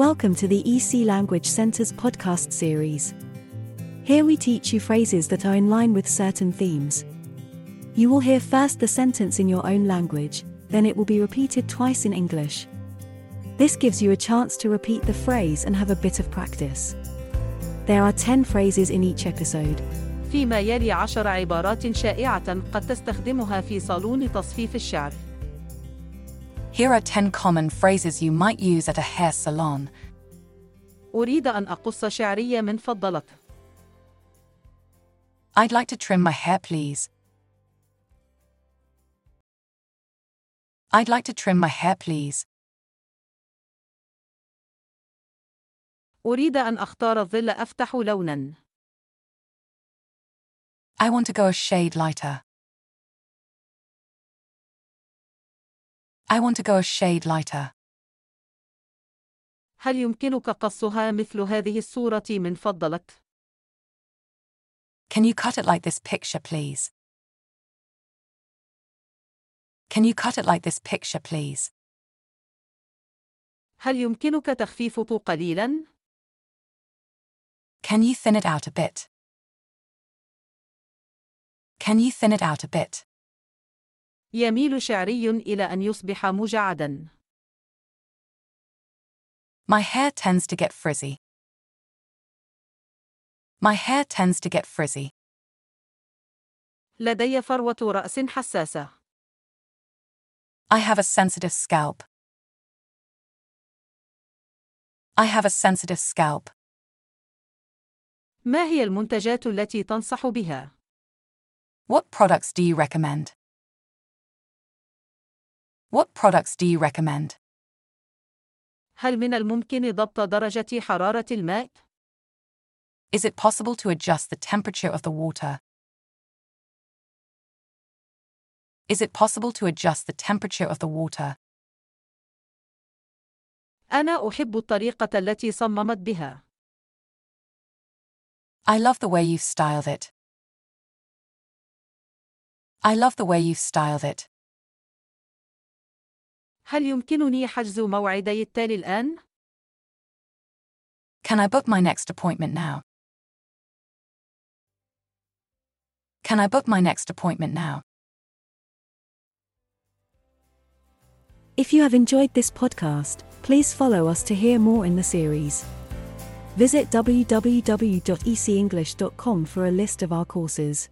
Welcome to the EC Language Center's podcast series. Here we teach you phrases that are in line with certain themes. You will hear first the sentence in your own language, then it will be repeated twice in English. This gives you a chance to repeat the phrase and have a bit of practice. There are 10 phrases in each episode. فيما يلي عشر عبارات شائعة قد تستخدمها في صالون تصفيف الشعر. Here are 10 common phrases you might use at a hair salon. أريد أن أقص شعري من فضلك. I'd like to trim my hair, please. I'd like to trim my hair, please. أريد أن أختار الظل أفتح لوناً. I want to go a shade lighter. I want to go a shade lighter. هل يمكنك قصها مثل هذه الصورة من فضلك؟ Can you cut it like this picture, please? Can you cut it like this picture, please? هل يمكنك تخفيفه قليلاً؟ Can you thin it out a bit? Can you thin it out a bit? يميل شعري إلى أن يصبح مجعداً. My hair tends to get frizzy. My hair tends to get frizzy. لدي فروة رأس حساسة. I have a sensitive scalp. I have a sensitive scalp. ما هي المنتجات التي تنصح بها؟ What products do you recommend? What products do you recommend? هل من الممكن ضبط درجة حرارة الماء؟ Is it possible to adjust the temperature of the water? Is it possible to adjust the temperature of the water? أنا أحب الطريقة التي صممت بها. I love the way you've styled it. I love the way you've styled it. هل يمكنني حجز موعدي التالي الآن؟ Can I book my next appointment now? Can I book my next appointment now? If you have enjoyed this podcast, please follow us to hear more in the series. Visit www.ecenglish.com for a list of our courses.